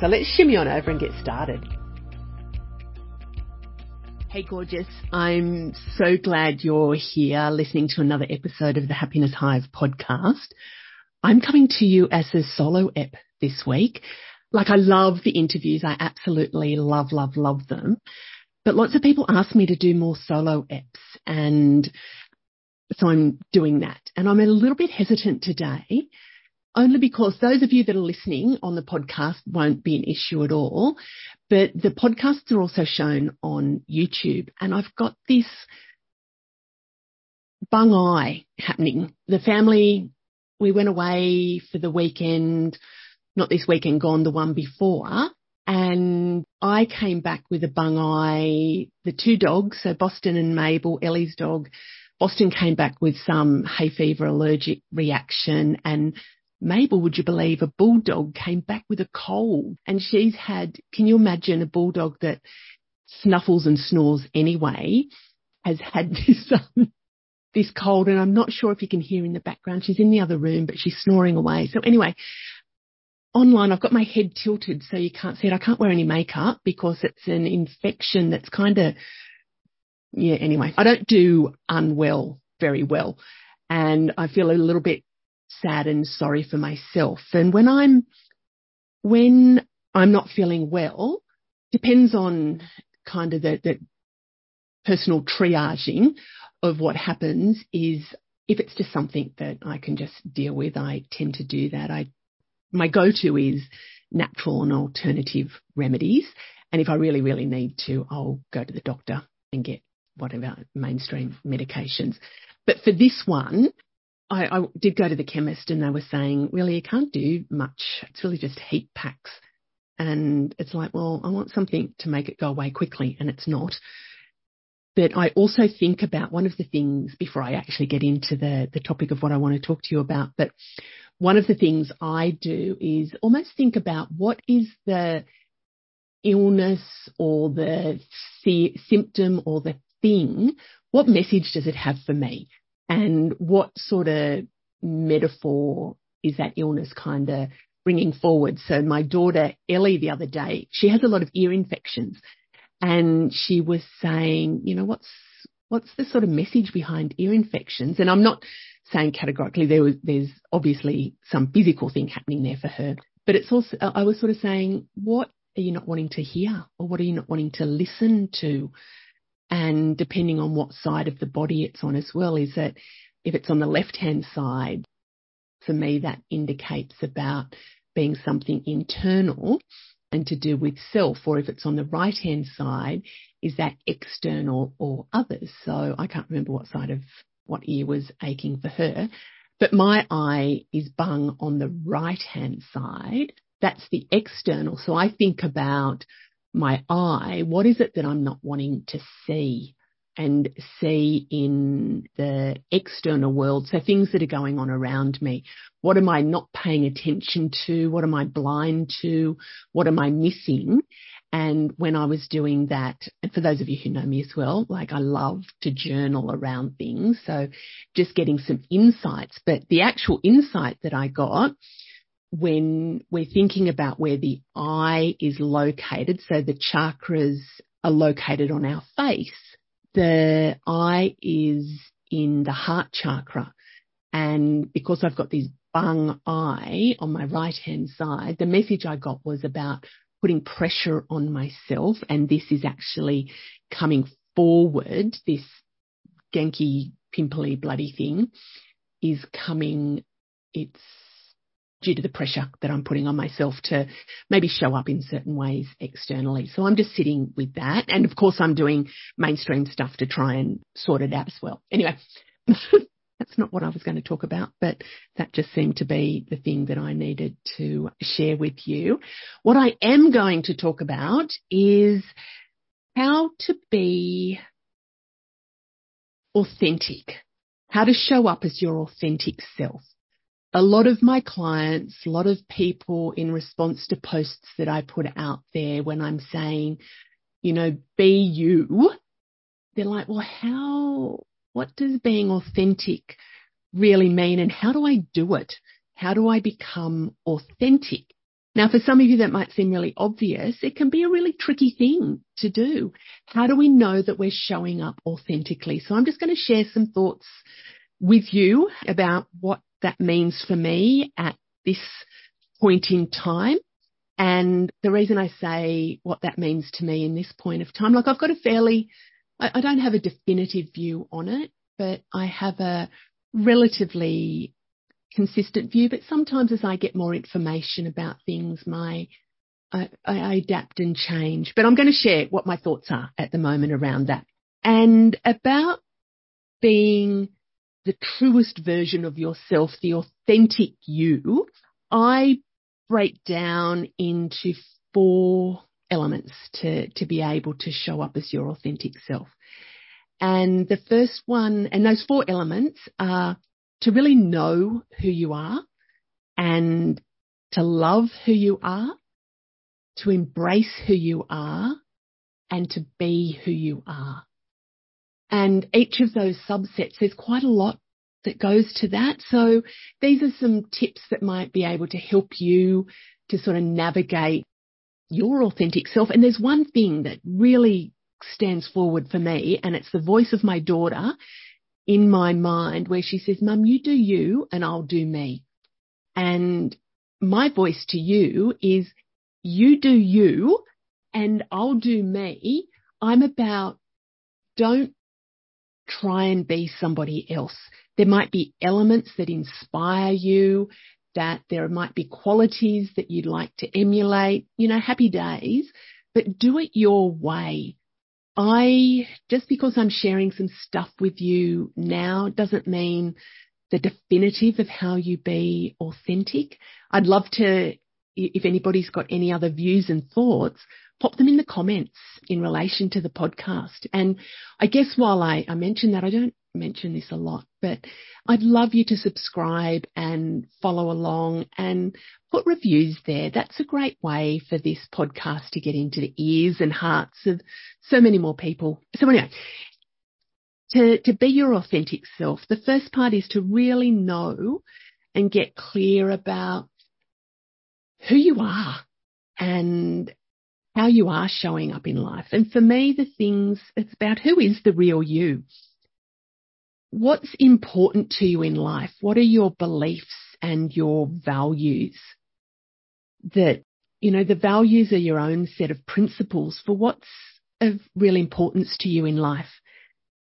So let's shimmy on over and get started. Hey, gorgeous. I'm so glad you're here listening to another episode of the Happiness Hive podcast. I'm coming to you as a solo ep this week. Like I love the interviews. I absolutely love, love, love them. But lots of people ask me to do more solo eps and so I'm doing that. And I'm a little bit hesitant today only because those of you that are listening on the podcast won't be an issue at all. But the podcasts are also shown on YouTube and I've got this bung eye happening. The family, we went away for the weekend, not this weekend gone, the one before. And I came back with a bung eye, the two dogs, so Boston and Mabel, Ellie's dog, Boston came back with some hay fever allergic reaction and Mabel, would you believe, a bulldog came back with a cold and she's had, can you imagine a bulldog that snuffles and snores anyway has had this, um, this cold and I'm not sure if you can hear in the background. She's in the other room, but she's snoring away. So anyway, online, I've got my head tilted so you can't see it. I can't wear any makeup because it's an infection that's kind of, yeah, anyway, I don't do unwell very well. And I feel a little bit sad and sorry for myself. And when I'm, when I'm not feeling well, depends on kind of the, the personal triaging of what happens is if it's just something that I can just deal with, I tend to do that. I, my go-to is natural and alternative remedies. And if I really, really need to, I'll go to the doctor and get whatever mainstream medications. But for this one, I, I did go to the chemist and they were saying, really, you can't do much. It's really just heat packs. And it's like, well, I want something to make it go away quickly, and it's not. But I also think about one of the things before I actually get into the, the topic of what I want to talk to you about. But one of the things I do is almost think about what is the illness or the symptom or the thing, what message does it have for me? And what sort of metaphor is that illness kind of bringing forward? So my daughter Ellie the other day, she has a lot of ear infections and she was saying, you know, what's, what's the sort of message behind ear infections? And I'm not saying categorically there was, there's obviously some physical thing happening there for her, but it's also, I was sort of saying, what are you not wanting to hear or what are you not wanting to listen to? And depending on what side of the body it's on as well, is that if it's on the left hand side, for me, that indicates about being something internal and to do with self, or if it's on the right hand side, is that external or others. So I can't remember what side of what ear was aching for her, but my eye is bung on the right hand side. That's the external. So I think about my eye, what is it that I'm not wanting to see and see in the external world? So things that are going on around me. What am I not paying attention to? What am I blind to? What am I missing? And when I was doing that, and for those of you who know me as well, like I love to journal around things. So just getting some insights, but the actual insight that I got when we're thinking about where the eye is located, so the chakras are located on our face, the eye is in the heart chakra. And because I've got this bung eye on my right hand side, the message I got was about putting pressure on myself and this is actually coming forward, this genki, pimply, bloody thing is coming, it's due to the pressure that I'm putting on myself to maybe show up in certain ways externally. So I'm just sitting with that. And of course I'm doing mainstream stuff to try and sort it out as well. Anyway, that's not what I was going to talk about, but that just seemed to be the thing that I needed to share with you. What I am going to talk about is how to be authentic, how to show up as your authentic self a lot of my clients, a lot of people in response to posts that I put out there when I'm saying, you know, be you, they're like, well, how, what does being authentic really mean and how do I do it? How do I become authentic? Now, for some of you that might seem really obvious, it can be a really tricky thing to do. How do we know that we're showing up authentically? So I'm just going to share some thoughts with you about what that means for me at this point in time. And the reason I say what that means to me in this point of time, like I've got a fairly, I, I don't have a definitive view on it, but I have a relatively consistent view. But sometimes as I get more information about things, my I, I, adapt and change. But I'm going to share what my thoughts are at the moment around that. And about being the truest version of yourself, the authentic you, I break down into four elements to, to be able to show up as your authentic self. And the first one, and those four elements are to really know who you are and to love who you are, to embrace who you are, and to be who you are. And each of those subsets, there's quite a lot that goes to that. So these are some tips that might be able to help you to sort of navigate your authentic self. And there's one thing that really stands forward for me, and it's the voice of my daughter in my mind where she says, Mum, you do you and I'll do me. And my voice to you is you do you and I'll do me. I'm about don't try and be somebody else. There might be elements that inspire you, that there might be qualities that you'd like to emulate, you know, happy days, but do it your way. I, just because I'm sharing some stuff with you now doesn't mean the definitive of how you be authentic. I'd love to, if anybody's got any other views and thoughts, pop them in the comments in relation to the podcast. And I guess while I, I mention that, I don't mention this a lot, but I'd love you to subscribe and follow along and put reviews there. That's a great way for this podcast to get into the ears and hearts of so many more people. So anyway, to, to be your authentic self, the first part is to really know and get clear about who you are and how you are showing up in life. And for me, the things, it's about who is the real you? What's important to you in life? What are your beliefs and your values? That, you know, the values are your own set of principles for what's of real importance to you in life.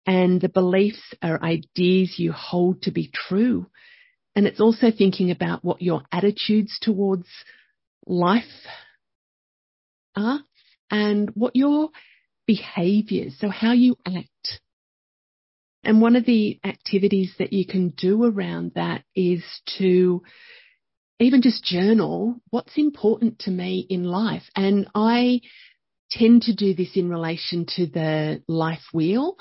And the beliefs are ideas you hold to be true. And it's also thinking about what your attitudes towards life are and what your behaviors, so how you act. And one of the activities that you can do around that is to even just journal what's important to me in life. And I tend to do this in relation to the life wheel.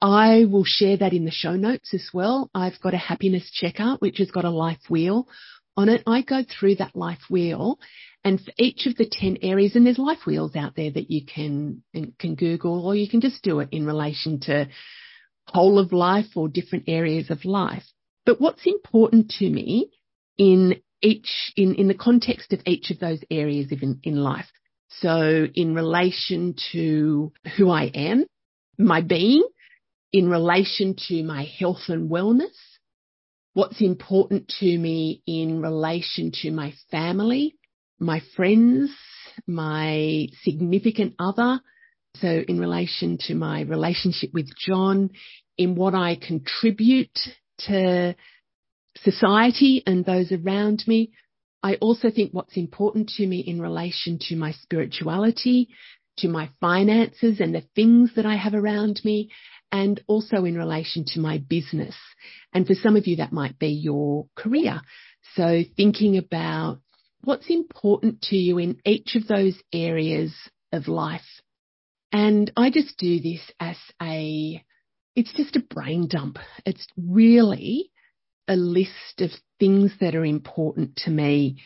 I will share that in the show notes as well. I've got a happiness checker, which has got a life wheel on it. I go through that life wheel and for each of the 10 areas, and there's life wheels out there that you can, can Google or you can just do it in relation to whole of life or different areas of life. But what's important to me in each, in, in the context of each of those areas in, in life. So in relation to who I am, my being, in relation to my health and wellness, what's important to me in relation to my family, my friends, my significant other. So in relation to my relationship with John, in what I contribute to society and those around me. I also think what's important to me in relation to my spirituality, to my finances and the things that I have around me, and also in relation to my business. And for some of you, that might be your career. So thinking about what's important to you in each of those areas of life. And I just do this as a, it's just a brain dump. It's really a list of things that are important to me.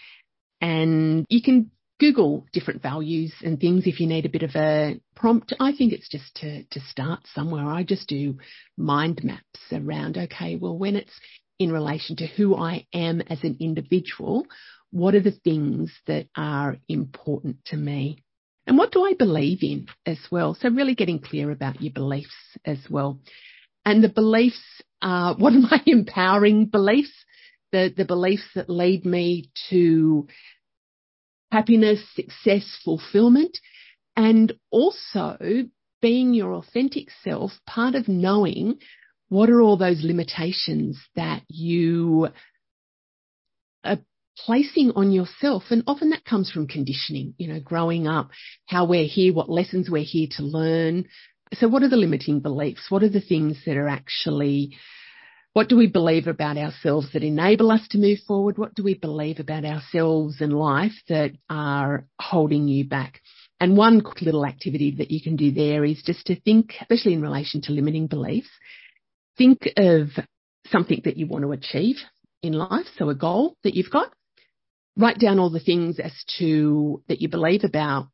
And you can Google different values and things if you need a bit of a prompt. I think it's just to, to start somewhere. I just do mind maps around, okay, well, when it's in relation to who I am as an individual, what are the things that are important to me? And what do I believe in as well? So really getting clear about your beliefs as well. And the beliefs are, what are my empowering beliefs? The, the beliefs that lead me to happiness, success, fulfillment, and also being your authentic self, part of knowing what are all those limitations that you are placing on yourself. And often that comes from conditioning, you know, growing up, how we're here, what lessons we're here to learn. So what are the limiting beliefs? What are the things that are actually what do we believe about ourselves that enable us to move forward? What do we believe about ourselves and life that are holding you back? And one quick little activity that you can do there is just to think, especially in relation to limiting beliefs, think of something that you want to achieve in life. So a goal that you've got. Write down all the things as to that you believe about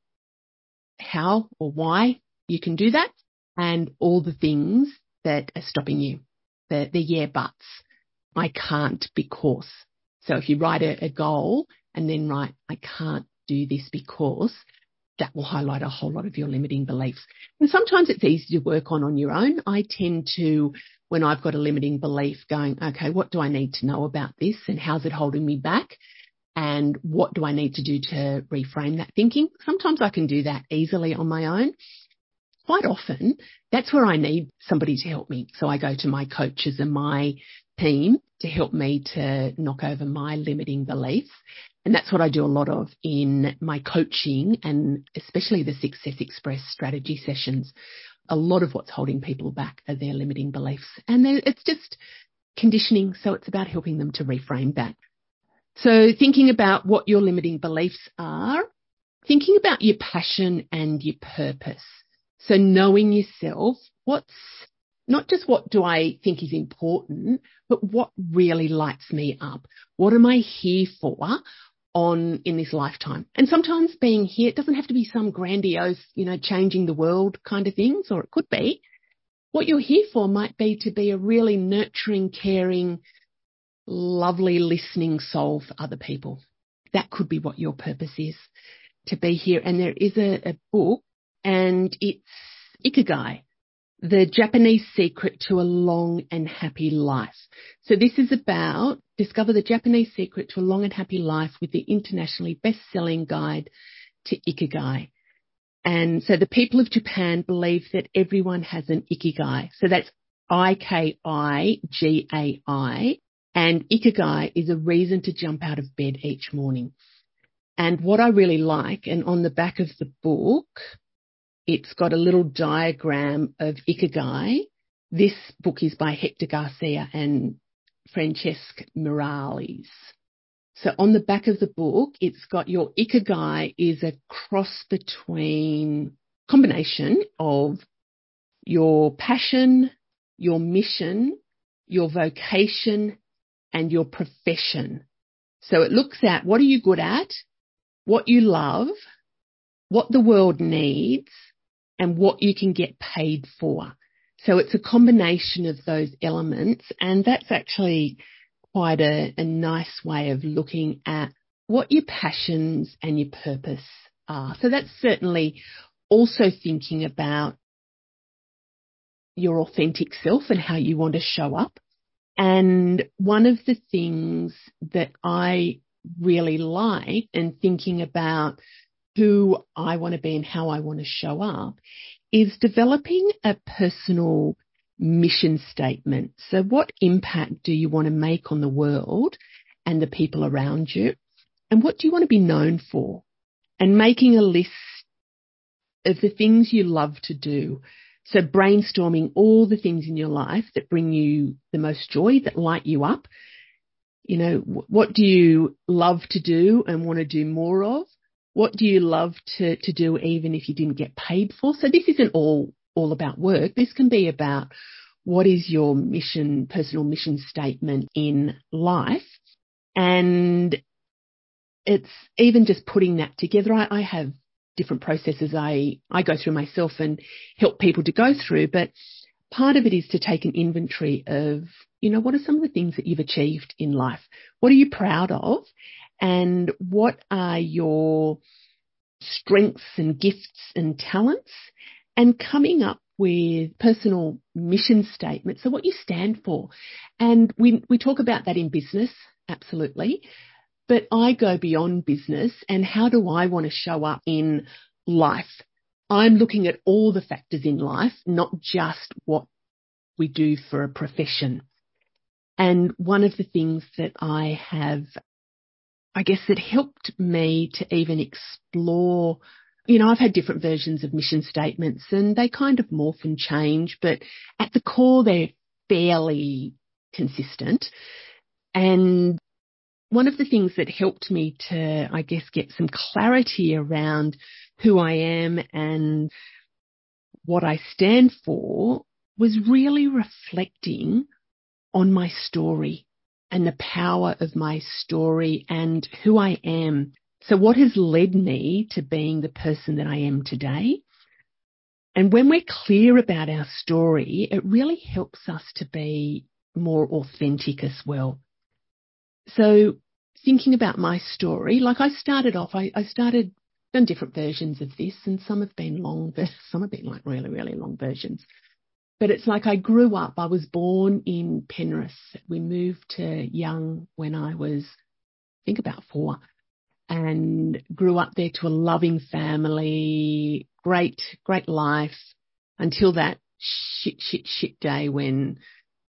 how or why you can do that and all the things that are stopping you the, the yeah buts. I can't because. So if you write a, a goal and then write, I can't do this because, that will highlight a whole lot of your limiting beliefs. And sometimes it's easy to work on on your own. I tend to, when I've got a limiting belief going, okay, what do I need to know about this and how's it holding me back? And what do I need to do to reframe that thinking? Sometimes I can do that easily on my own quite often that's where I need somebody to help me. So I go to my coaches and my team to help me to knock over my limiting beliefs. And that's what I do a lot of in my coaching and especially the Success Express strategy sessions. A lot of what's holding people back are their limiting beliefs. And it's just conditioning. So it's about helping them to reframe that. So thinking about what your limiting beliefs are, thinking about your passion and your purpose. So knowing yourself, what's not just what do I think is important, but what really lights me up? What am I here for on in this lifetime? And sometimes being here, it doesn't have to be some grandiose, you know, changing the world kind of things, or it could be. What you're here for might be to be a really nurturing, caring, lovely listening soul for other people. That could be what your purpose is to be here. And there is a, a book and it's Ikigai, the Japanese secret to a long and happy life. So this is about discover the Japanese secret to a long and happy life with the internationally best-selling guide to Ikigai. And so the people of Japan believe that everyone has an Ikigai. So that's I-K-I-G-A-I. And Ikigai is a reason to jump out of bed each morning. And what I really like, and on the back of the book, it's got a little diagram of Ikigai. This book is by Hector Garcia and Francesc Miralles. So on the back of the book, it's got your Ikigai is a cross between combination of your passion, your mission, your vocation, and your profession. So it looks at what are you good at, what you love, what the world needs, and what you can get paid for. So it's a combination of those elements and that's actually quite a, a nice way of looking at what your passions and your purpose are. So that's certainly also thinking about your authentic self and how you want to show up. And one of the things that I really like and thinking about who I want to be and how I want to show up is developing a personal mission statement. So what impact do you want to make on the world and the people around you? And what do you want to be known for? And making a list of the things you love to do. So brainstorming all the things in your life that bring you the most joy, that light you up. You know, what do you love to do and want to do more of? What do you love to, to do even if you didn't get paid for? So this isn't all, all about work. This can be about what is your mission, personal mission statement in life. And it's even just putting that together. I, I have different processes I, I go through myself and help people to go through, but part of it is to take an inventory of, you know, what are some of the things that you've achieved in life? What are you proud of? And what are your strengths and gifts and talents and coming up with personal mission statements. So what you stand for. And we, we talk about that in business, absolutely. But I go beyond business and how do I want to show up in life? I'm looking at all the factors in life, not just what we do for a profession. And one of the things that I have I guess it helped me to even explore you know, I've had different versions of mission statements and they kind of morph and change, but at the core, they're fairly consistent. And one of the things that helped me to, I guess, get some clarity around who I am and what I stand for was really reflecting on my story and the power of my story and who I am. So what has led me to being the person that I am today? And when we're clear about our story, it really helps us to be more authentic as well. So thinking about my story, like I started off, I, I started done different versions of this and some have been long, some have been like really, really long versions. But it's like I grew up. I was born in Penrith. We moved to Young when I was, I think about four and grew up there to a loving family, great, great life until that shit, shit, shit day when,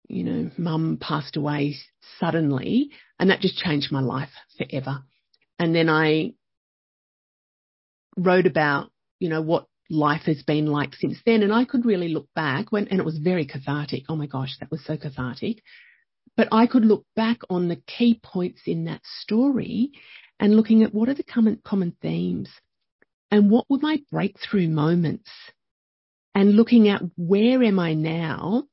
you know, mum passed away suddenly and that just changed my life forever. And then I wrote about, you know, what life has been like since then. And I could really look back when, and it was very cathartic. Oh my gosh, that was so cathartic. But I could look back on the key points in that story and looking at what are the common, common themes and what were my breakthrough moments and looking at where am I now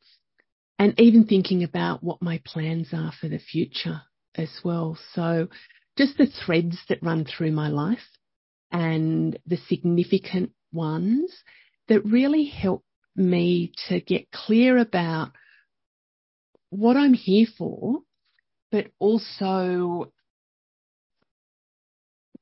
and even thinking about what my plans are for the future as well. So just the threads that run through my life and the significant ones that really help me to get clear about what I'm here for, but also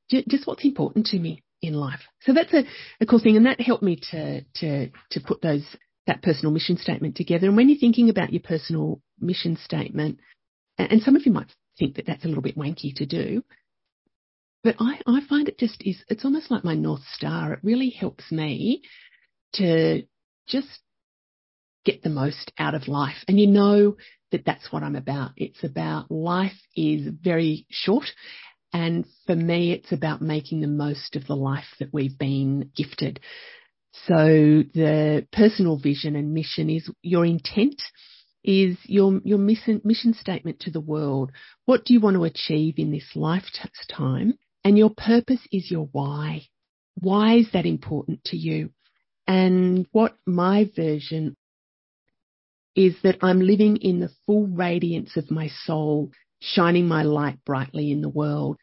just what's important to me in life. So that's a, a cool thing, and that helped me to to to put those that personal mission statement together. And when you're thinking about your personal mission statement, and some of you might think that that's a little bit wanky to do, but I, I find it just is, it's almost like my North Star. It really helps me to just get the most out of life. And you know that that's what I'm about. It's about life is very short. And for me, it's about making the most of the life that we've been gifted. So the personal vision and mission is your intent is your, your mission, mission statement to the world. What do you want to achieve in this lifetime? And your purpose is your why. Why is that important to you? And what my version is that I'm living in the full radiance of my soul, shining my light brightly in the world.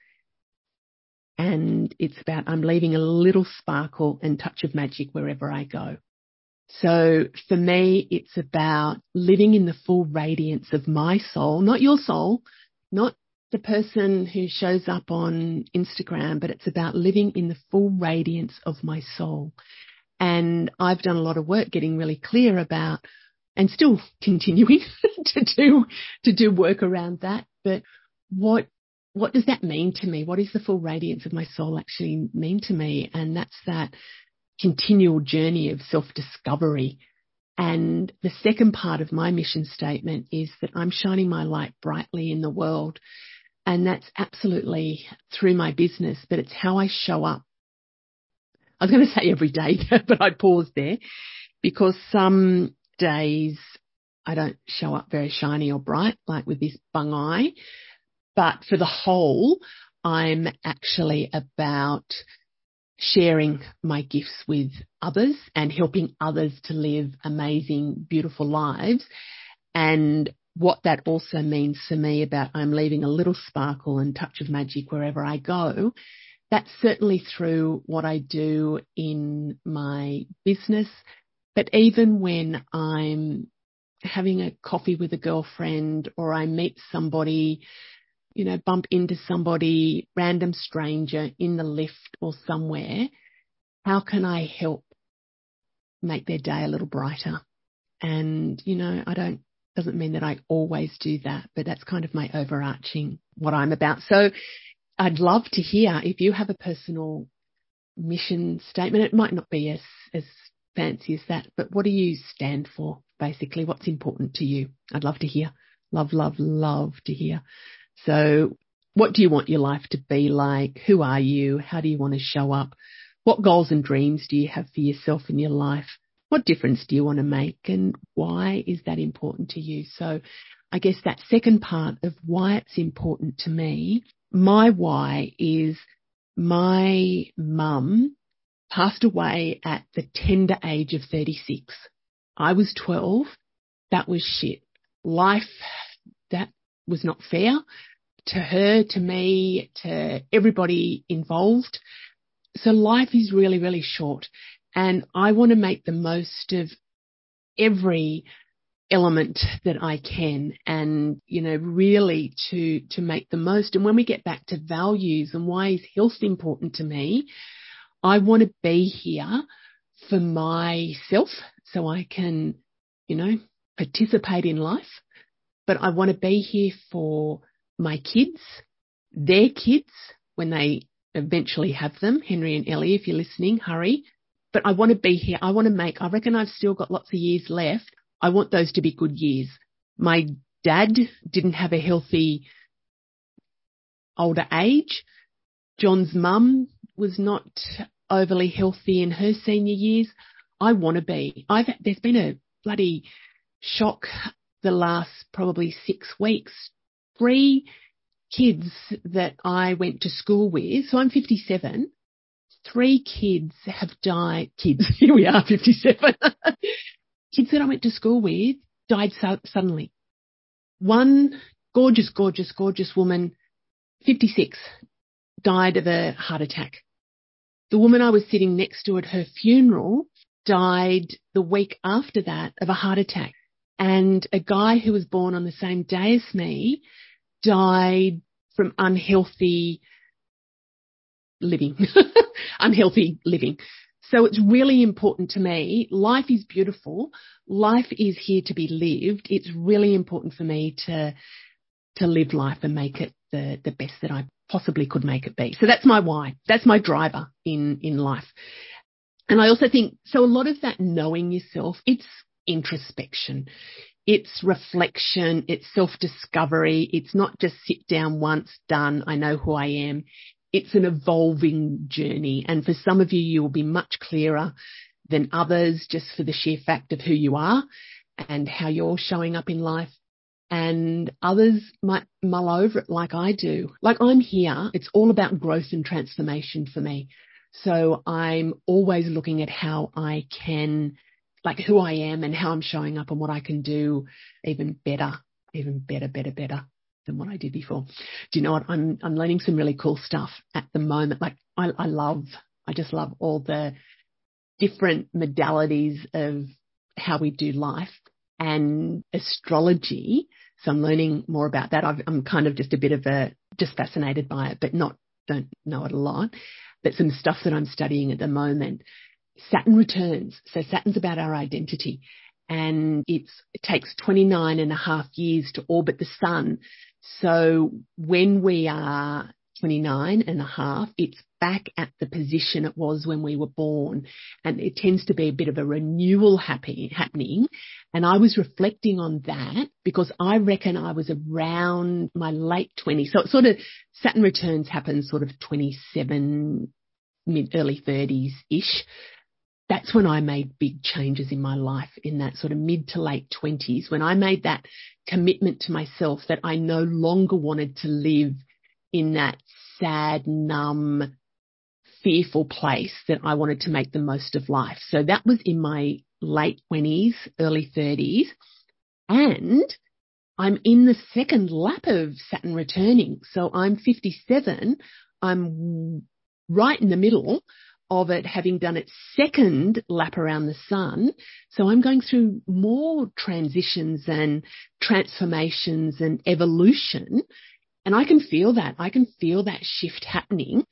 And it's about I'm leaving a little sparkle and touch of magic wherever I go. So for me, it's about living in the full radiance of my soul, not your soul, not the person who shows up on Instagram, but it's about living in the full radiance of my soul. And I've done a lot of work getting really clear about and still continuing to do, to do work around that. But what, what does that mean to me? What does the full radiance of my soul actually mean to me? And that's that continual journey of self discovery. And the second part of my mission statement is that I'm shining my light brightly in the world. And that's absolutely through my business, but it's how I show up. I was going to say every day, but I paused there because some days I don't show up very shiny or bright, like with this bung eye. But for the whole, I'm actually about sharing my gifts with others and helping others to live amazing, beautiful lives. And what that also means for me about I'm leaving a little sparkle and touch of magic wherever I go. That's certainly through what I do in my business. But even when I'm having a coffee with a girlfriend or I meet somebody you know, bump into somebody, random stranger in the lift or somewhere, how can I help make their day a little brighter? And, you know, I don't, doesn't mean that I always do that, but that's kind of my overarching what I'm about. So I'd love to hear if you have a personal mission statement. It might not be as, as fancy as that, but what do you stand for? Basically, what's important to you? I'd love to hear. Love, love, love to hear. So what do you want your life to be like? Who are you? How do you want to show up? What goals and dreams do you have for yourself in your life? What difference do you want to make and why is that important to you? So I guess that second part of why it's important to me, my why is my mum passed away at the tender age of 36. I was 12. That was shit. Life, that was not fair to her, to me, to everybody involved. So life is really, really short and I want to make the most of every element that I can and, you know, really to, to make the most. And when we get back to values and why is health important to me, I want to be here for myself so I can, you know, participate in life but I want to be here for my kids, their kids, when they eventually have them. Henry and Ellie, if you're listening, hurry. But I want to be here. I want to make, I reckon I've still got lots of years left. I want those to be good years. My dad didn't have a healthy older age. John's mum was not overly healthy in her senior years. I want to be. I've, there's been a bloody shock the last probably six weeks, three kids that I went to school with, so I'm 57, three kids have died, kids, here we are, 57, kids that I went to school with died so, suddenly. One gorgeous, gorgeous, gorgeous woman, 56, died of a heart attack. The woman I was sitting next to at her funeral died the week after that of a heart attack. And a guy who was born on the same day as me died from unhealthy living, unhealthy living. So it's really important to me. Life is beautiful. Life is here to be lived. It's really important for me to, to live life and make it the, the best that I possibly could make it be. So that's my why. That's my driver in, in life. And I also think, so a lot of that knowing yourself, it's introspection. It's reflection, it's self-discovery. It's not just sit down once, done, I know who I am. It's an evolving journey. And for some of you, you will be much clearer than others just for the sheer fact of who you are and how you're showing up in life. And others might mull over it like I do. Like I'm here. It's all about growth and transformation for me. So I'm always looking at how I can like who I am and how I'm showing up and what I can do even better, even better, better, better than what I did before. Do you know what? I'm, I'm learning some really cool stuff at the moment. Like I, I love, I just love all the different modalities of how we do life and astrology. So I'm learning more about that. i am kind of just a bit of a, just fascinated by it, but not, don't know it a lot. But some stuff that I'm studying at the moment Saturn returns. So Saturn's about our identity and it takes 29 and a half years to orbit the sun. So when we are 29 and a half, it's back at the position it was when we were born. And it tends to be a bit of a renewal happy, happening. And I was reflecting on that because I reckon I was around my late 20s. So it sort of Saturn returns happen sort of 27, mid early 30s ish. That's when I made big changes in my life in that sort of mid to late 20s when I made that commitment to myself that I no longer wanted to live in that sad, numb, fearful place that I wanted to make the most of life. So that was in my late 20s, early 30s. And I'm in the second lap of Saturn returning. So I'm 57. I'm right in the middle of it having done its second lap around the sun. So I'm going through more transitions and transformations and evolution. And I can feel that. I can feel that shift happening.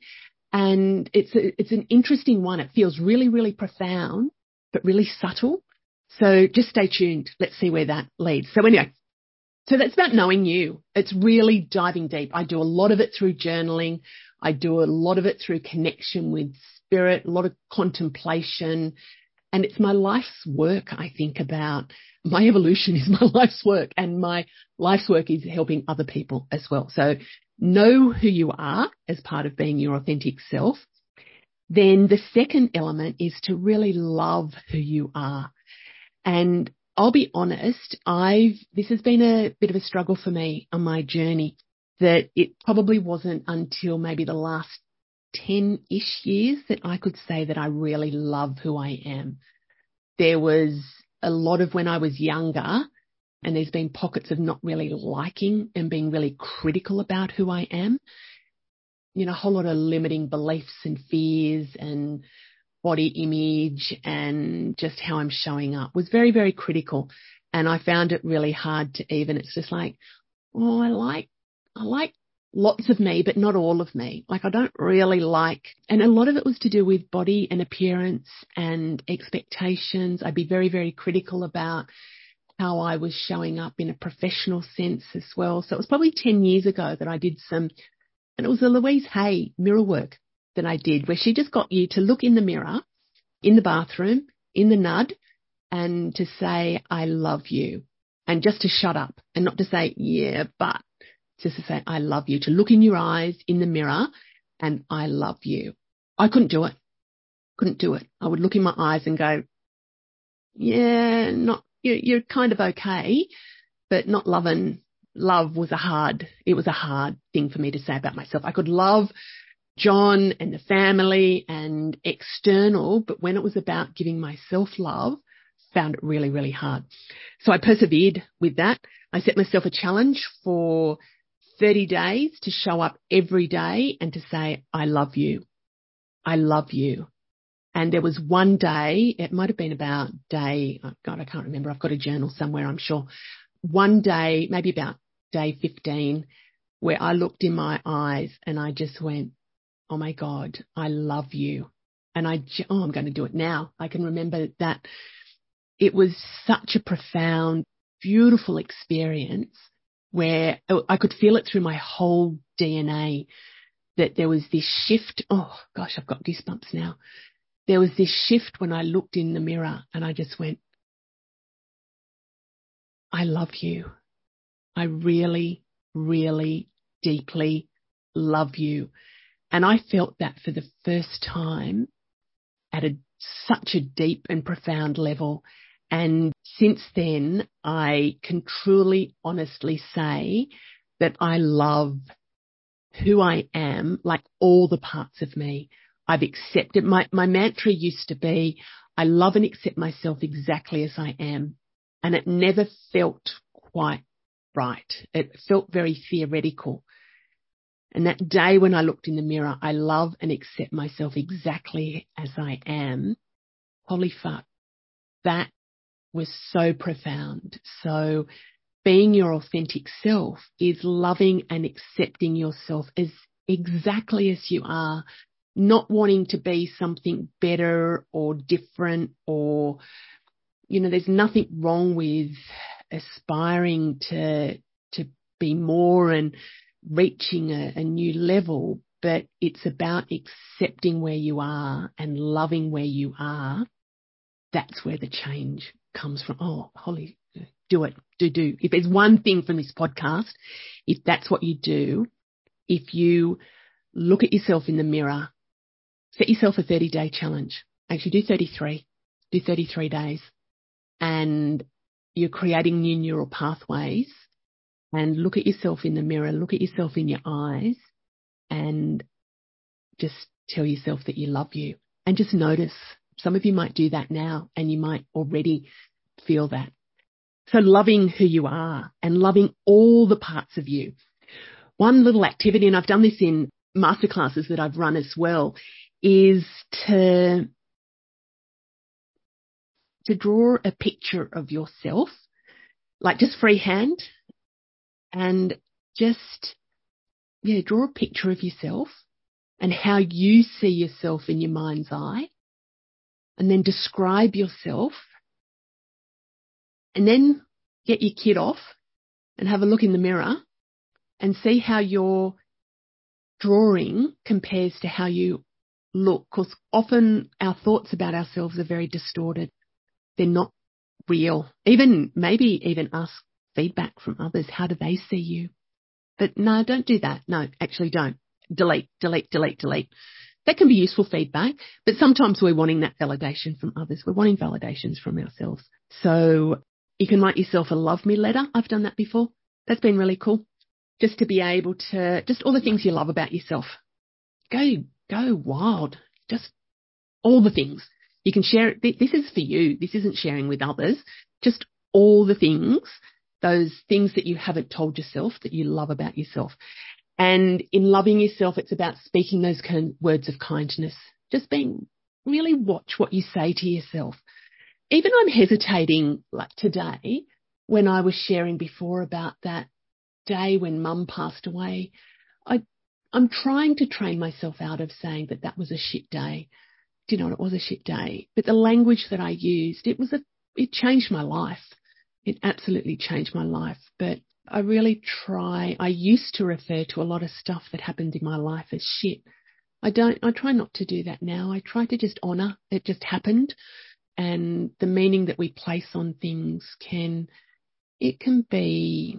And it's a, it's an interesting one. It feels really, really profound, but really subtle. So just stay tuned. Let's see where that leads. So anyway, so that's about knowing you. It's really diving deep. I do a lot of it through journaling. I do a lot of it through connection with spirit, a lot of contemplation. And it's my life's work, I think about. My evolution is my life's work and my life's work is helping other people as well. So know who you are as part of being your authentic self. Then the second element is to really love who you are. And I'll be honest, I've, this has been a bit of a struggle for me on my journey that it probably wasn't until maybe the last 10 ish years that I could say that I really love who I am. There was a lot of when I was younger and there's been pockets of not really liking and being really critical about who I am. You know, a whole lot of limiting beliefs and fears and body image and just how I'm showing up was very, very critical. And I found it really hard to even, it's just like, oh, I like, I like lots of me, but not all of me. Like I don't really like, and a lot of it was to do with body and appearance and expectations. I'd be very, very critical about how I was showing up in a professional sense as well. So it was probably 10 years ago that I did some, and it was a Louise Hay mirror work that I did where she just got you to look in the mirror, in the bathroom, in the nud, and to say, I love you. And just to shut up and not to say, yeah, but just to say, I love you, to look in your eyes in the mirror and I love you. I couldn't do it. Couldn't do it. I would look in my eyes and go, yeah, not, you're, you're kind of okay, but not loving. Love was a hard, it was a hard thing for me to say about myself. I could love John and the family and external, but when it was about giving myself love, found it really, really hard. So I persevered with that. I set myself a challenge for 30 days to show up every day and to say, I love you. I love you. And there was one day, it might have been about day, oh God, I can't remember. I've got a journal somewhere, I'm sure. One day, maybe about day 15, where I looked in my eyes and I just went, oh my God, I love you. And I, oh, I'm going to do it now. I can remember that it was such a profound, beautiful experience where I could feel it through my whole DNA that there was this shift. Oh gosh, I've got goosebumps now. There was this shift when I looked in the mirror and I just went, I love you. I really, really deeply love you. And I felt that for the first time at a, such a deep and profound level. And since then, I can truly, honestly say that I love who I am, like all the parts of me. I've accepted my, my mantra used to be, I love and accept myself exactly as I am. And it never felt quite right. It felt very theoretical. And that day when I looked in the mirror, I love and accept myself exactly as I am. Holy fuck. That was so profound. So being your authentic self is loving and accepting yourself as exactly as you are, not wanting to be something better or different or, you know, there's nothing wrong with aspiring to, to be more and reaching a, a new level, but it's about accepting where you are and loving where you are. That's where the change comes from. Oh, Holly, do it, do, do. If there's one thing from this podcast, if that's what you do, if you look at yourself in the mirror, set yourself a 30 day challenge. Actually do 33, do 33 days and you're creating new neural pathways and look at yourself in the mirror, look at yourself in your eyes and just tell yourself that you love you and just notice. Some of you might do that now and you might already feel that. So loving who you are and loving all the parts of you. One little activity, and I've done this in masterclasses that I've run as well, is to, to draw a picture of yourself, like just freehand and just, yeah, draw a picture of yourself and how you see yourself in your mind's eye and then describe yourself and then get your kid off and have a look in the mirror and see how your drawing compares to how you look. Because often our thoughts about ourselves are very distorted. They're not real. Even, maybe even ask feedback from others. How do they see you? But no, don't do that. No, actually don't. Delete, delete, delete, delete. That can be useful feedback, but sometimes we're wanting that validation from others. We're wanting validations from ourselves. So you can write yourself a love me letter. I've done that before. That's been really cool. Just to be able to, just all the things you love about yourself. Go, go wild. Just all the things. You can share it. This is for you. This isn't sharing with others. Just all the things, those things that you haven't told yourself that you love about yourself. And in loving yourself, it's about speaking those words of kindness. Just being, really watch what you say to yourself even I'm hesitating like today when I was sharing before about that day when mum passed away. I, I'm trying to train myself out of saying that that was a shit day. Do you know, it was a shit day, but the language that I used, it was a, it changed my life. It absolutely changed my life, but I really try, I used to refer to a lot of stuff that happened in my life as shit. I don't, I try not to do that now. I try to just honour it just happened and the meaning that we place on things can it can be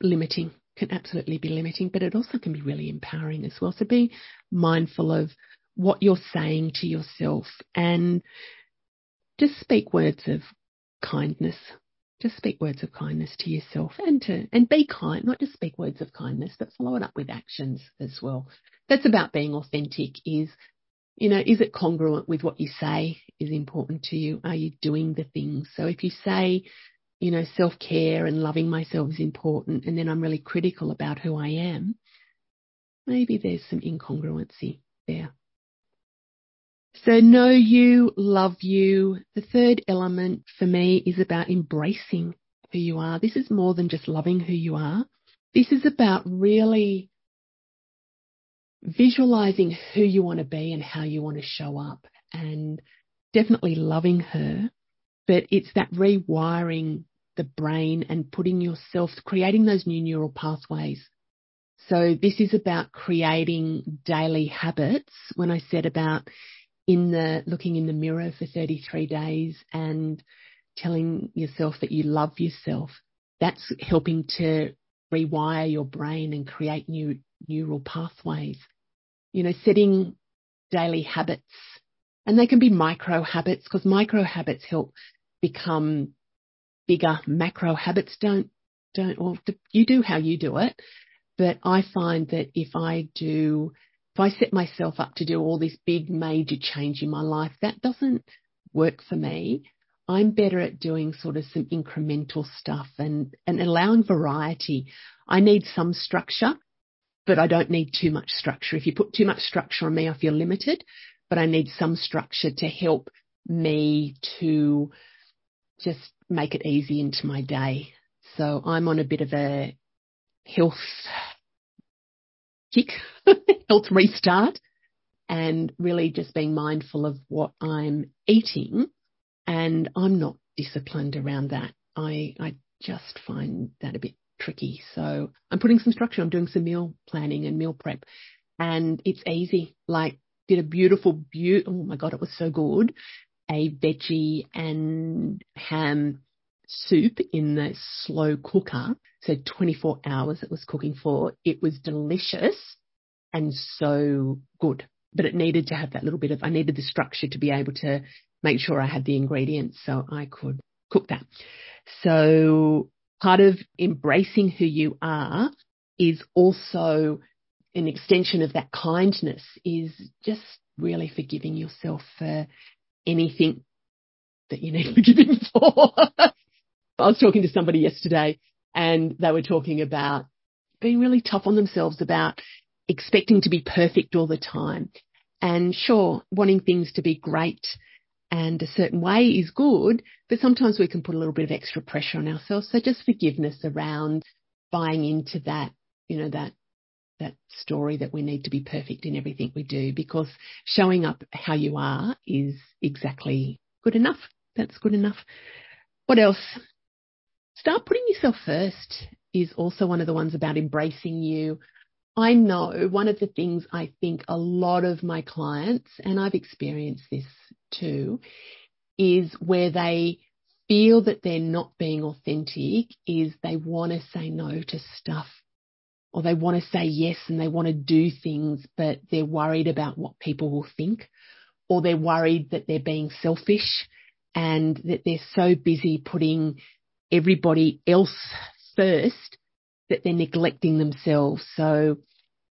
limiting can absolutely be limiting but it also can be really empowering as well so be mindful of what you're saying to yourself and just speak words of kindness just speak words of kindness to yourself and to and be kind not just speak words of kindness but follow it up with actions as well that's about being authentic is you know, is it congruent with what you say is important to you? Are you doing the things? So if you say, you know, self care and loving myself is important, and then I'm really critical about who I am, maybe there's some incongruency there. So know you, love you. The third element for me is about embracing who you are. This is more than just loving who you are. This is about really visualizing who you want to be and how you want to show up and definitely loving her. But it's that rewiring the brain and putting yourself, creating those new neural pathways. So this is about creating daily habits. When I said about in the looking in the mirror for 33 days and telling yourself that you love yourself, that's helping to rewire your brain and create new neural pathways you know, setting daily habits and they can be micro habits because micro habits help become bigger. Macro habits don't, don't, or you do how you do it. But I find that if I do, if I set myself up to do all this big major change in my life, that doesn't work for me. I'm better at doing sort of some incremental stuff and, and allowing variety. I need some structure but I don't need too much structure. If you put too much structure on me, I feel limited, but I need some structure to help me to just make it easy into my day. So I'm on a bit of a health kick, health restart and really just being mindful of what I'm eating and I'm not disciplined around that. I, I just find that a bit tricky. So I'm putting some structure. I'm doing some meal planning and meal prep and it's easy. Like did a beautiful, beaut. Oh my God, it was so good. A veggie and ham soup in the slow cooker. So 24 hours it was cooking for. It was delicious and so good, but it needed to have that little bit of, I needed the structure to be able to make sure I had the ingredients so I could cook that. So part of embracing who you are is also an extension of that kindness is just really forgiving yourself for anything that you need forgiving for. I was talking to somebody yesterday and they were talking about being really tough on themselves about expecting to be perfect all the time. And sure, wanting things to be great and a certain way is good, but sometimes we can put a little bit of extra pressure on ourselves. So just forgiveness around buying into that, you know, that that story that we need to be perfect in everything we do because showing up how you are is exactly good enough. That's good enough. What else? Start putting yourself first is also one of the ones about embracing you. I know one of the things I think a lot of my clients, and I've experienced this too, is where they feel that they're not being authentic is they want to say no to stuff or they want to say yes and they want to do things, but they're worried about what people will think, or they're worried that they're being selfish and that they're so busy putting everybody else first that they're neglecting themselves. So,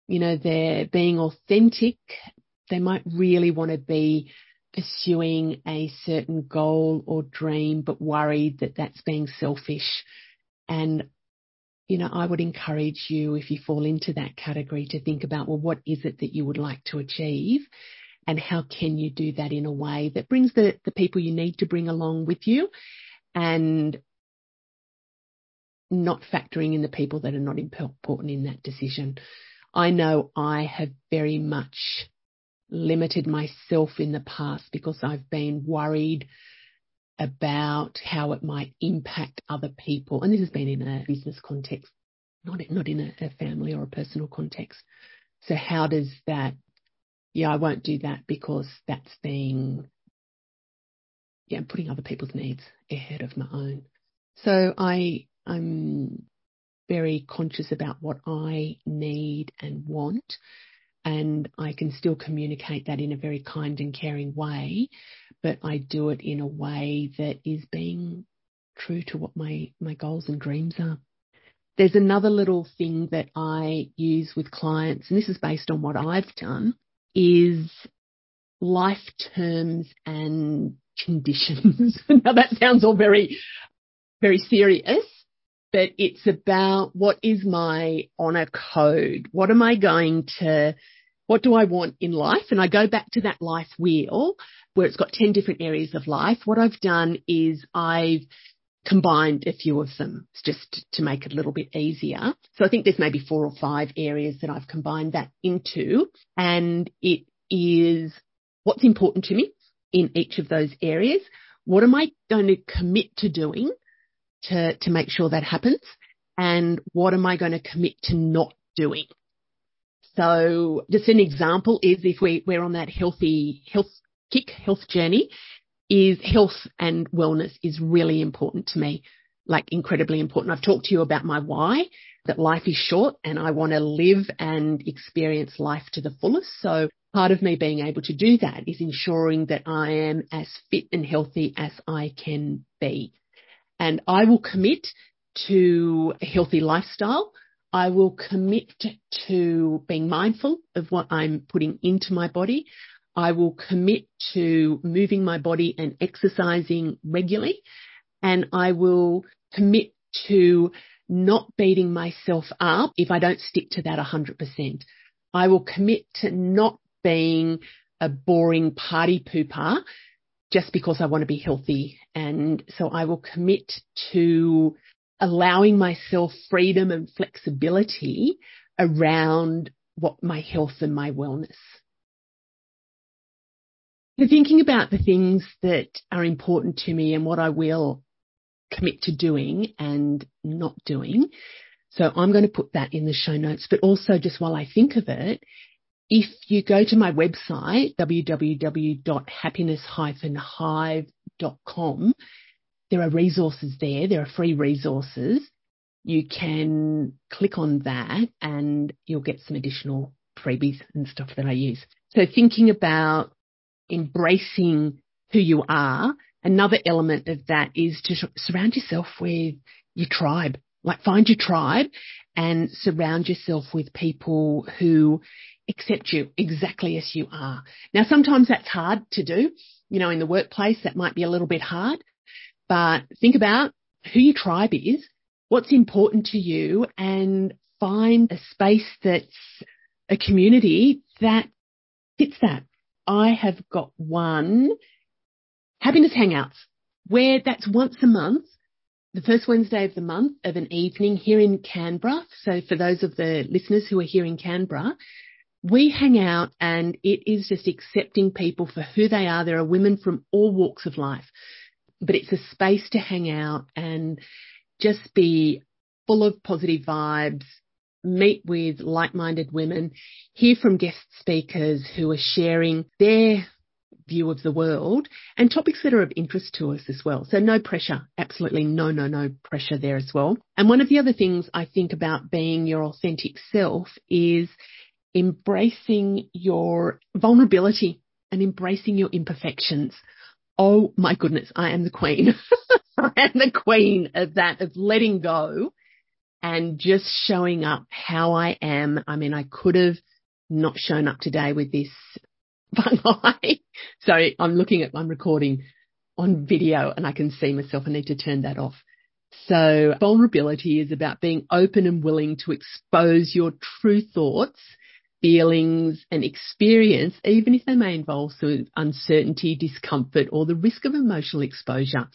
you know, they're being authentic. They might really want to be pursuing a certain goal or dream, but worried that that's being selfish. And you know, I would encourage you, if you fall into that category, to think about, well, what is it that you would like to achieve? And how can you do that in a way that brings the, the people you need to bring along with you and not factoring in the people that are not important in that decision. I know I have very much limited myself in the past because I've been worried about how it might impact other people. And this has been in a business context, not, not in a, a family or a personal context. So how does that, yeah, I won't do that because that's being, yeah, putting other people's needs ahead of my own. So I, I'm very conscious about what I need and want and I can still communicate that in a very kind and caring way, but I do it in a way that is being true to what my, my goals and dreams are. There's another little thing that I use with clients, and this is based on what I've done, is life terms and conditions. now that sounds all very, very serious, but it's about what is my honor code? What am I going to, what do I want in life? And I go back to that life wheel where it's got 10 different areas of life. What I've done is I've combined a few of them just to make it a little bit easier. So I think there's maybe four or five areas that I've combined that into and it is what's important to me in each of those areas. What am I going to commit to doing to, to make sure that happens? And what am I going to commit to not doing? So just an example is if we, we're on that healthy health kick, health journey, is health and wellness is really important to me, like incredibly important. I've talked to you about my why, that life is short and I want to live and experience life to the fullest. So part of me being able to do that is ensuring that I am as fit and healthy as I can be and I will commit to a healthy lifestyle. I will commit to being mindful of what I'm putting into my body. I will commit to moving my body and exercising regularly. And I will commit to not beating myself up if I don't stick to that 100%. I will commit to not being a boring party pooper just because I want to be healthy. And so I will commit to allowing myself freedom and flexibility around what my health and my wellness. So thinking about the things that are important to me and what I will commit to doing and not doing, So I'm going to put that in the show notes, but also just while I think of it, if you go to my website, www.happiness-hive.com, there are resources there. There are free resources. You can click on that and you'll get some additional freebies and stuff that I use. So thinking about embracing who you are, another element of that is to surround yourself with your tribe. Like find your tribe and surround yourself with people who accept you exactly as you are. Now, sometimes that's hard to do. You know, in the workplace, that might be a little bit hard, but think about who your tribe is, what's important to you and find a space that's a community that fits that. I have got one happiness hangouts where that's once a month the first Wednesday of the month of an evening here in Canberra. So for those of the listeners who are here in Canberra, we hang out and it is just accepting people for who they are. There are women from all walks of life, but it's a space to hang out and just be full of positive vibes, meet with like-minded women, hear from guest speakers who are sharing their view of the world and topics that are of interest to us as well. So no pressure, absolutely no, no, no pressure there as well. And one of the other things I think about being your authentic self is embracing your vulnerability and embracing your imperfections. Oh my goodness, I am the queen. I am the queen of that, of letting go and just showing up how I am. I mean, I could have not shown up today with this eye. Sorry, I'm looking at, I'm recording on video and I can see myself. I need to turn that off. So vulnerability is about being open and willing to expose your true thoughts, feelings and experience, even if they may involve some uncertainty, discomfort or the risk of emotional exposure.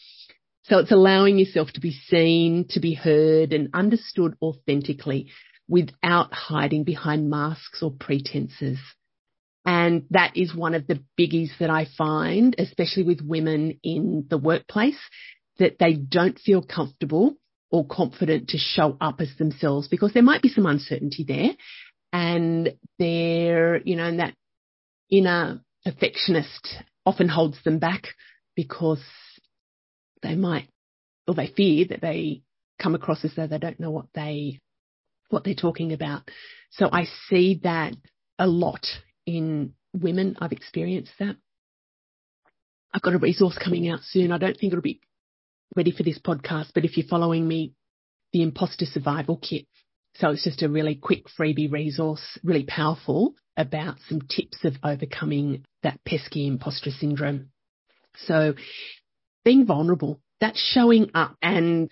So it's allowing yourself to be seen, to be heard and understood authentically without hiding behind masks or pretenses. And that is one of the biggies that I find, especially with women in the workplace, that they don't feel comfortable or confident to show up as themselves because there might be some uncertainty there. And they're, you know, and that inner perfectionist often holds them back because they might, or they fear that they come across as though they don't know what they, what they're talking about. So I see that a lot in women. I've experienced that. I've got a resource coming out soon. I don't think it'll be ready for this podcast, but if you're following me, the imposter survival kit. So it's just a really quick freebie resource, really powerful about some tips of overcoming that pesky imposter syndrome. So being vulnerable, that's showing up and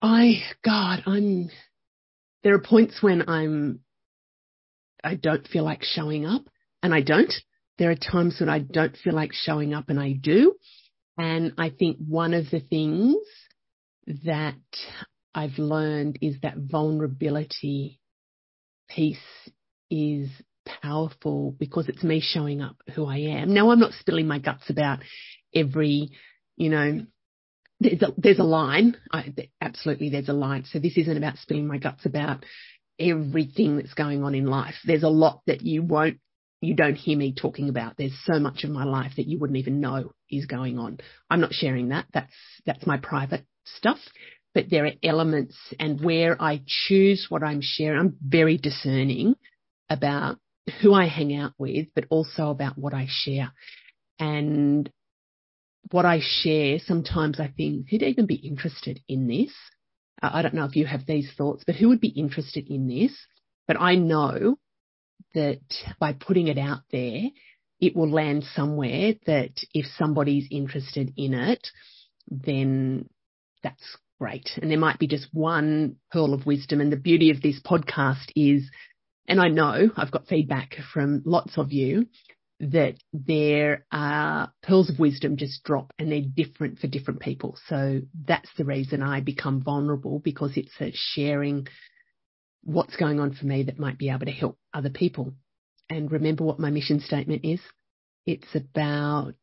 I, God, I'm, there are points when I'm I don't feel like showing up and I don't. There are times when I don't feel like showing up and I do. And I think one of the things that I've learned is that vulnerability piece is powerful because it's me showing up who I am. Now I'm not spilling my guts about every, you know, there's a, there's a line. I, absolutely, there's a line. So this isn't about spilling my guts about everything that's going on in life. There's a lot that you won't, you don't hear me talking about. There's so much of my life that you wouldn't even know is going on. I'm not sharing that. That's, that's my private stuff. But there are elements and where I choose what I'm sharing, I'm very discerning about who I hang out with, but also about what I share. And what I share, sometimes I think, who'd even be interested in this? I don't know if you have these thoughts, but who would be interested in this? But I know that by putting it out there, it will land somewhere that if somebody's interested in it, then that's great. And there might be just one pearl of wisdom. And the beauty of this podcast is, and I know I've got feedback from lots of you that there are pearls of wisdom just drop and they're different for different people. So that's the reason I become vulnerable because it's a sharing what's going on for me that might be able to help other people. And remember what my mission statement is. It's about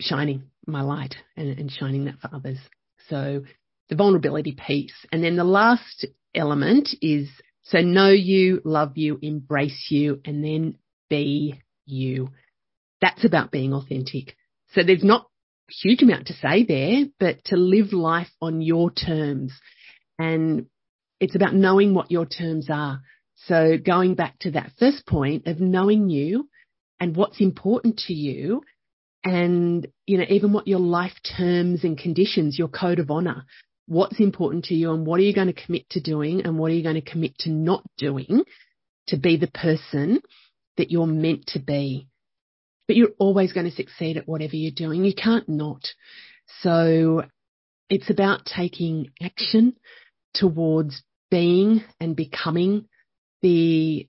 shining my light and, and shining that for others. So the vulnerability piece. And then the last element is so know you, love you, embrace you, and then be you. That's about being authentic. So there's not huge amount to say there, but to live life on your terms. And it's about knowing what your terms are. So going back to that first point of knowing you and what's important to you and, you know, even what your life terms and conditions, your code of honor, what's important to you and what are you going to commit to doing and what are you going to commit to not doing to be the person that you're meant to be. But you're always going to succeed at whatever you're doing. You can't not. So it's about taking action towards being and becoming the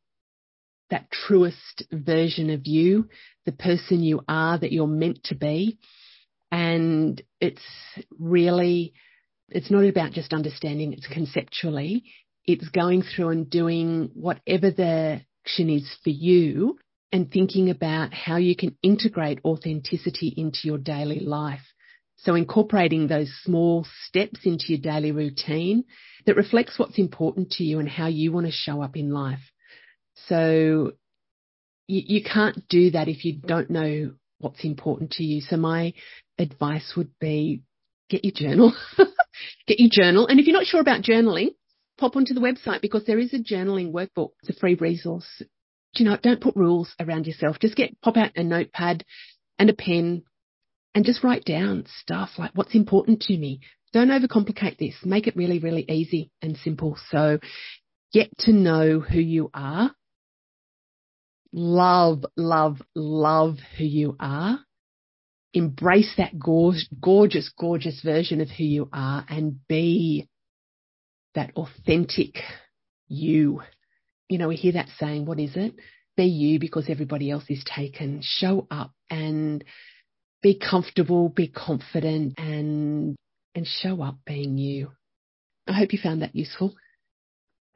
that truest version of you, the person you are that you're meant to be. And it's really it's not about just understanding it's conceptually. It's going through and doing whatever the action is for you and thinking about how you can integrate authenticity into your daily life. So incorporating those small steps into your daily routine that reflects what's important to you and how you want to show up in life. So you, you can't do that if you don't know what's important to you. So my advice would be get your journal, get your journal. And if you're not sure about journaling, pop onto the website because there is a journaling workbook. It's a free resource. Do you know, don't put rules around yourself. Just get, pop out a notepad and a pen and just write down stuff like what's important to me. Don't overcomplicate this. Make it really, really easy and simple. So get to know who you are. Love, love, love who you are embrace that gorgeous, gorgeous version of who you are and be that authentic you. You know, we hear that saying, what is it? Be you because everybody else is taken. Show up and be comfortable, be confident and, and show up being you. I hope you found that useful.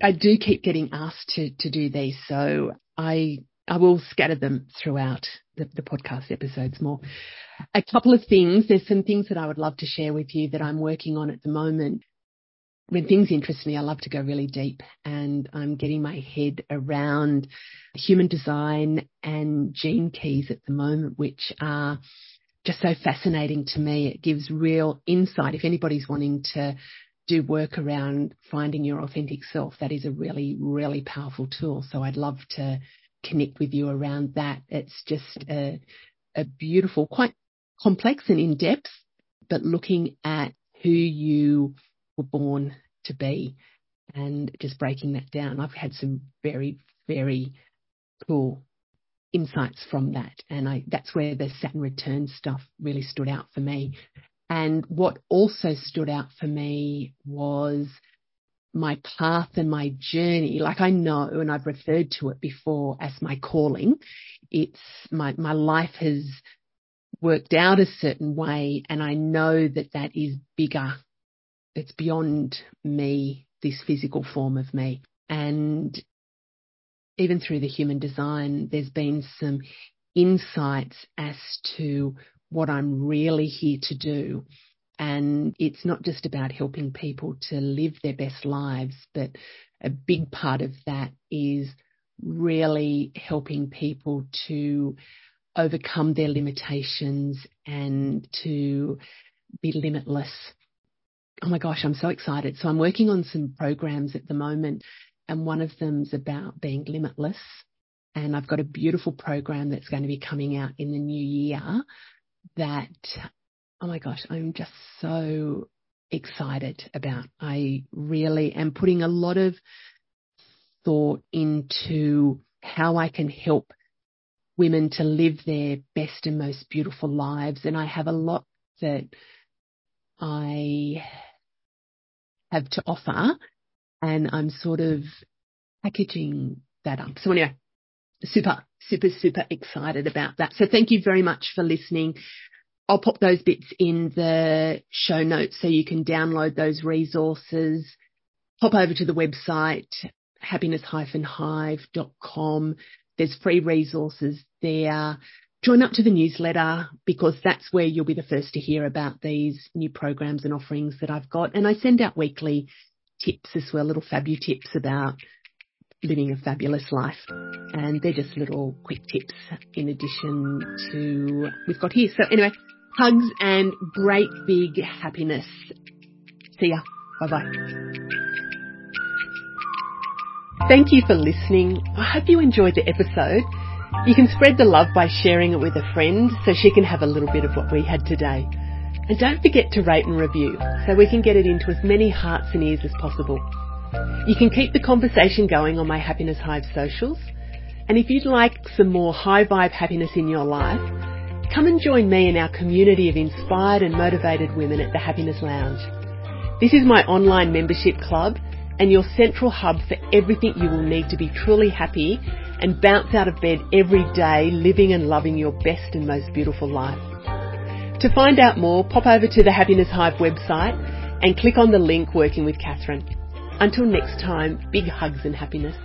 I do keep getting asked to, to do these, so I I will scatter them throughout the, the, podcast episodes more. A couple of things. There's some things that I would love to share with you that I'm working on at the moment. When things interest me, I love to go really deep and I'm getting my head around human design and gene keys at the moment, which are just so fascinating to me. It gives real insight. If anybody's wanting to do work around finding your authentic self, that is a really, really powerful tool. So I'd love to connect with you around that. It's just a, a beautiful, quite complex and in depth, but looking at who you were born to be and just breaking that down. I've had some very, very cool insights from that. And I, that's where the Saturn return stuff really stood out for me. And what also stood out for me was my path and my journey, like I know, and I've referred to it before as my calling. It's my, my life has worked out a certain way and I know that that is bigger. It's beyond me, this physical form of me. And even through the human design, there's been some insights as to what I'm really here to do and it's not just about helping people to live their best lives, but a big part of that is really helping people to overcome their limitations and to be limitless. Oh my gosh, I'm so excited. So I'm working on some programs at the moment and one of them's about being limitless. And I've got a beautiful program that's going to be coming out in the new year that oh my gosh, I'm just so excited about. I really am putting a lot of thought into how I can help women to live their best and most beautiful lives. And I have a lot that I have to offer and I'm sort of packaging that up. So anyway, super, super, super excited about that. So thank you very much for listening. I'll pop those bits in the show notes so you can download those resources. Pop over to the website, happiness-hive.com. There's free resources there. Join up to the newsletter because that's where you'll be the first to hear about these new programs and offerings that I've got. And I send out weekly tips as well, little fabu tips about living a fabulous life. And they're just little quick tips in addition to we've got here. So anyway, hugs and great big happiness. See ya. Bye bye. Thank you for listening. I hope you enjoyed the episode. You can spread the love by sharing it with a friend so she can have a little bit of what we had today. And don't forget to rate and review so we can get it into as many hearts and ears as possible. You can keep the conversation going on my Happiness Hive socials. And if you'd like some more high vibe happiness in your life, come and join me in our community of inspired and motivated women at the Happiness Lounge. This is my online membership club and your central hub for everything you will need to be truly happy and bounce out of bed every day living and loving your best and most beautiful life. To find out more, pop over to the Happiness Hive website and click on the link Working with Catherine. Until next time, big hugs and happiness.